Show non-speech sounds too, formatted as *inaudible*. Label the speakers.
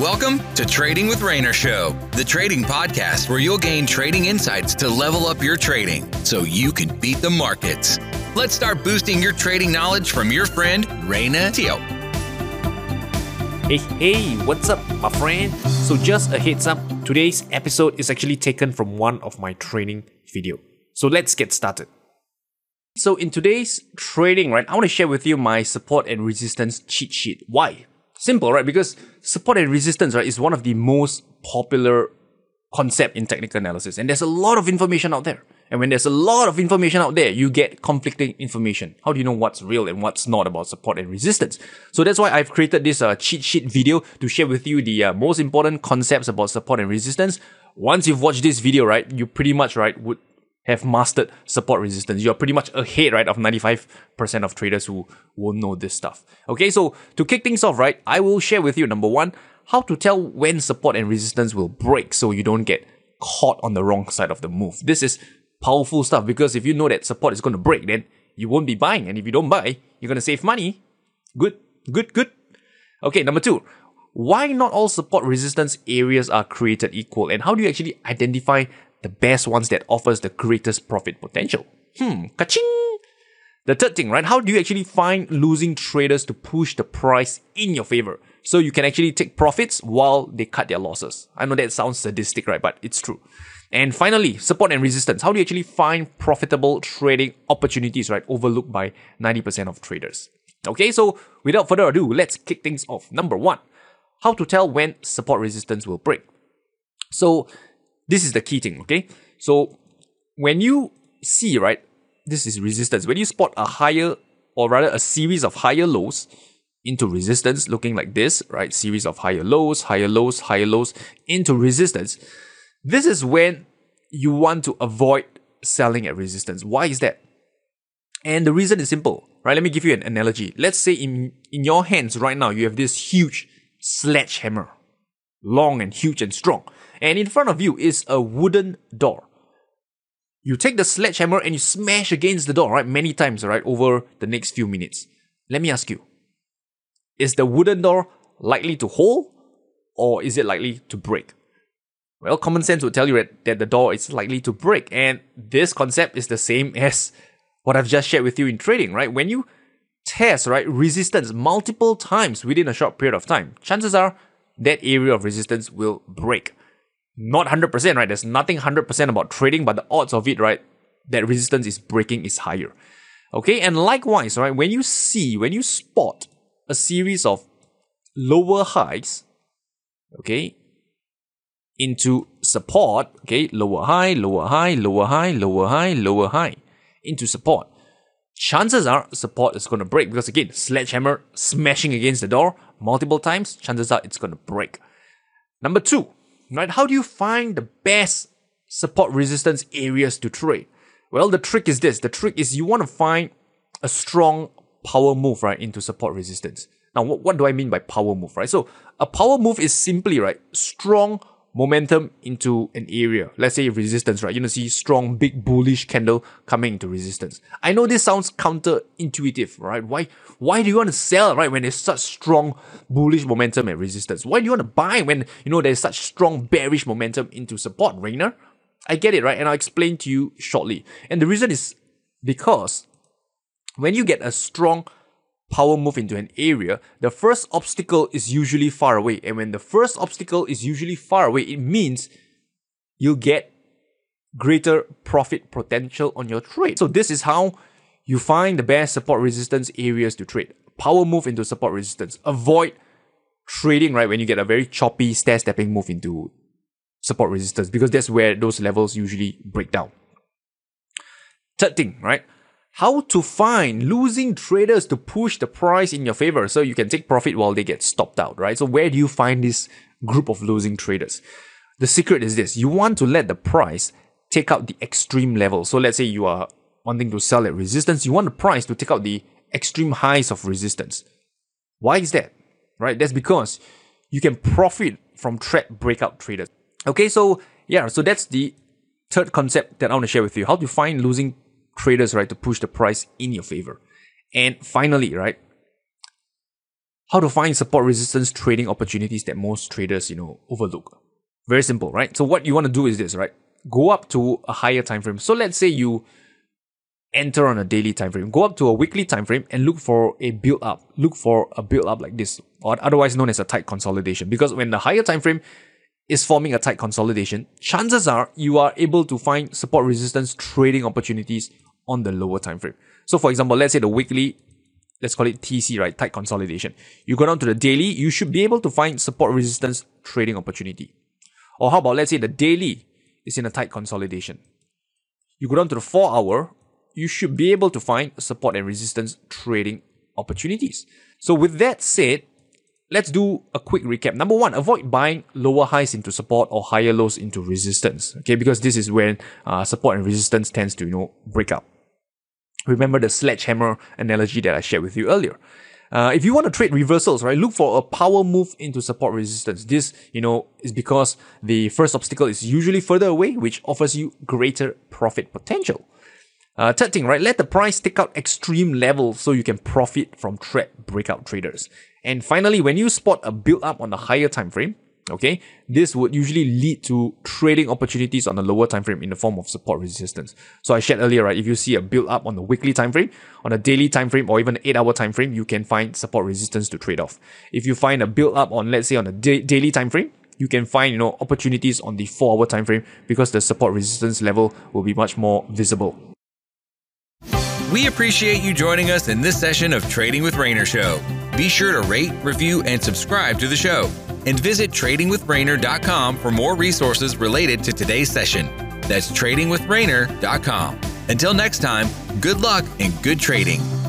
Speaker 1: Welcome to Trading with Rayner Show, the trading podcast where you'll gain trading insights to level up your trading so you can beat the markets. Let's start boosting your trading knowledge from your friend Rayner Teo.
Speaker 2: Hey, hey, what's up, my friend? So, just a heads up, today's episode is actually taken from one of my training video. So, let's get started. So, in today's trading, right, I want to share with you my support and resistance cheat sheet. Why? Simple, right? Because support and resistance, right, is one of the most popular concept in technical analysis. And there's a lot of information out there. And when there's a lot of information out there, you get conflicting information. How do you know what's real and what's not about support and resistance? So that's why I've created this uh, cheat sheet video to share with you the uh, most important concepts about support and resistance. Once you've watched this video, right, you pretty much, right, would have mastered support resistance. You're pretty much ahead, right, of 95% of traders who won't know this stuff. Okay, so to kick things off, right, I will share with you number one, how to tell when support and resistance will break so you don't get caught on the wrong side of the move. This is powerful stuff because if you know that support is going to break, then you won't be buying. And if you don't buy, you're going to save money. Good, good, good. Okay, number two, why not all support resistance areas are created equal and how do you actually identify the best ones that offers the greatest profit potential. Hmm, ka-ching! The third thing, right? How do you actually find losing traders to push the price in your favor? So you can actually take profits while they cut their losses. I know that sounds sadistic, right? But it's true. And finally, support and resistance. How do you actually find profitable trading opportunities, right? Overlooked by 90% of traders. Okay, so without further ado, let's kick things off. Number one, how to tell when support resistance will break. So this is the key thing, okay? So when you see, right, this is resistance. When you spot a higher, or rather a series of higher lows into resistance, looking like this, right? Series of higher lows, higher lows, higher lows into resistance. This is when you want to avoid selling at resistance. Why is that? And the reason is simple, right? Let me give you an analogy. Let's say in, in your hands right now, you have this huge sledgehammer, long and huge and strong and in front of you is a wooden door. You take the sledgehammer and you smash against the door, right? Many times, right? Over the next few minutes. Let me ask you Is the wooden door likely to hold or is it likely to break? Well, common sense would tell you that, the door is likely to break. And this concept is the same *laughs* as what I've just shared with you in trading, right? When you test, right, resistance multiple times within a short period of time, chances are that area of resistance will break not 100%, right? There's nothing 100% about trading, but the odds of it, right, that resistance is breaking is higher. Okay, and likewise, right, when you see, when you spot a series of lower highs, okay, into support, okay, lower high, lower high, lower high, lower high, lower high, into support. Chances are support is going to break because again, sledgehammer smashing against the door multiple times, chances are it's going to break. Number two, right? How do you find the best support resistance areas to trade? Well, the trick is this. The trick is you want to find a strong power move, right, into support resistance. Now, what, what do I mean by power move, right? So, a power move is simply, right, strong momentum into an area. Let's say resistance, right? You're gonna see strong, big bullish candle coming into resistance. I know this sounds counterintuitive, right? Why why do you want to sell, right, when there's such strong bullish momentum at resistance? Why do you want to buy when you know there's such strong bearish momentum into support, Rayner? I get it, right? And I'll explain to you shortly. And the reason is because when you get a strong power move into an area, the first obstacle is usually far away. And when the first obstacle is usually far away, it means you'll get greater profit potential on your trade. So this is how you find the best support resistance areas to trade. Power move into support resistance. Avoid trading, right, when you get a very choppy stair stepping move into support resistance because that's where those levels usually break down. Third thing, right? How to find losing traders to push the price in your favor so you can take profit while they get stopped out, right? So where do you find this group of losing traders? The secret is this. You want to let the price take out the extreme level. So let's say you are wanting to sell at resistance. You want the price to take out the extreme highs of resistance. Why is that? Right? That's because you can profit from threat breakout traders. Okay, so yeah, so that's the third concept that I want to share with you. How to find losing traders, right, to push the price in your favor. And finally, right, how to find support resistance trading opportunities that most traders, you know, overlook. Very simple, right? So what you want to do is this, right? Go up to a higher time frame. So let's say you enter on a daily time frame. Go up to a weekly time frame and look for a build up. Look for a build up like this, or otherwise known as a tight consolidation. Because when the higher time frame is forming a tight consolidation, chances are you are able to find support resistance trading opportunities on the lower time frame. So for example, let's say the weekly, let's call it TC, right? Tight consolidation. You go down to the daily, you should be able to find support resistance trading opportunity. Or how about let's say the daily is in a tight consolidation. You go down to the four hour, you should be able to find support and resistance trading opportunities. So with that said, let's do a quick recap. Number one, avoid buying lower highs into support or higher lows into resistance. Okay, because this is when uh, support and resistance tends to you know break up. Remember the sledgehammer analogy that I shared with you earlier. Uh, if you want to trade reversals, right, look for a power move into support resistance. This, you know, is because the first obstacle is usually further away, which offers you greater profit potential. Uh, third thing, right? Let the price take out extreme levels so you can profit from threat breakout traders. And finally, when you spot a build up on a higher time frame, okay, this would usually lead to trading opportunities on the lower time frame in the form of support resistance. So I shared earlier, right? If you see a build up on the weekly time frame, on a daily time frame, or even an eight hour time frame, you can find support resistance to trade off. If you find a build up on, let's say, on a da- daily time frame, you can find you know opportunities on the four hour time frame because the support resistance level will be much more visible.
Speaker 1: We appreciate you joining us in this session of Trading with Rayner Show. Be sure to rate, review, and subscribe to the show. And visit tradingwithrayner.com for more resources related to today's session. That's tradingwithrayner.com. Until next time, good luck and good trading.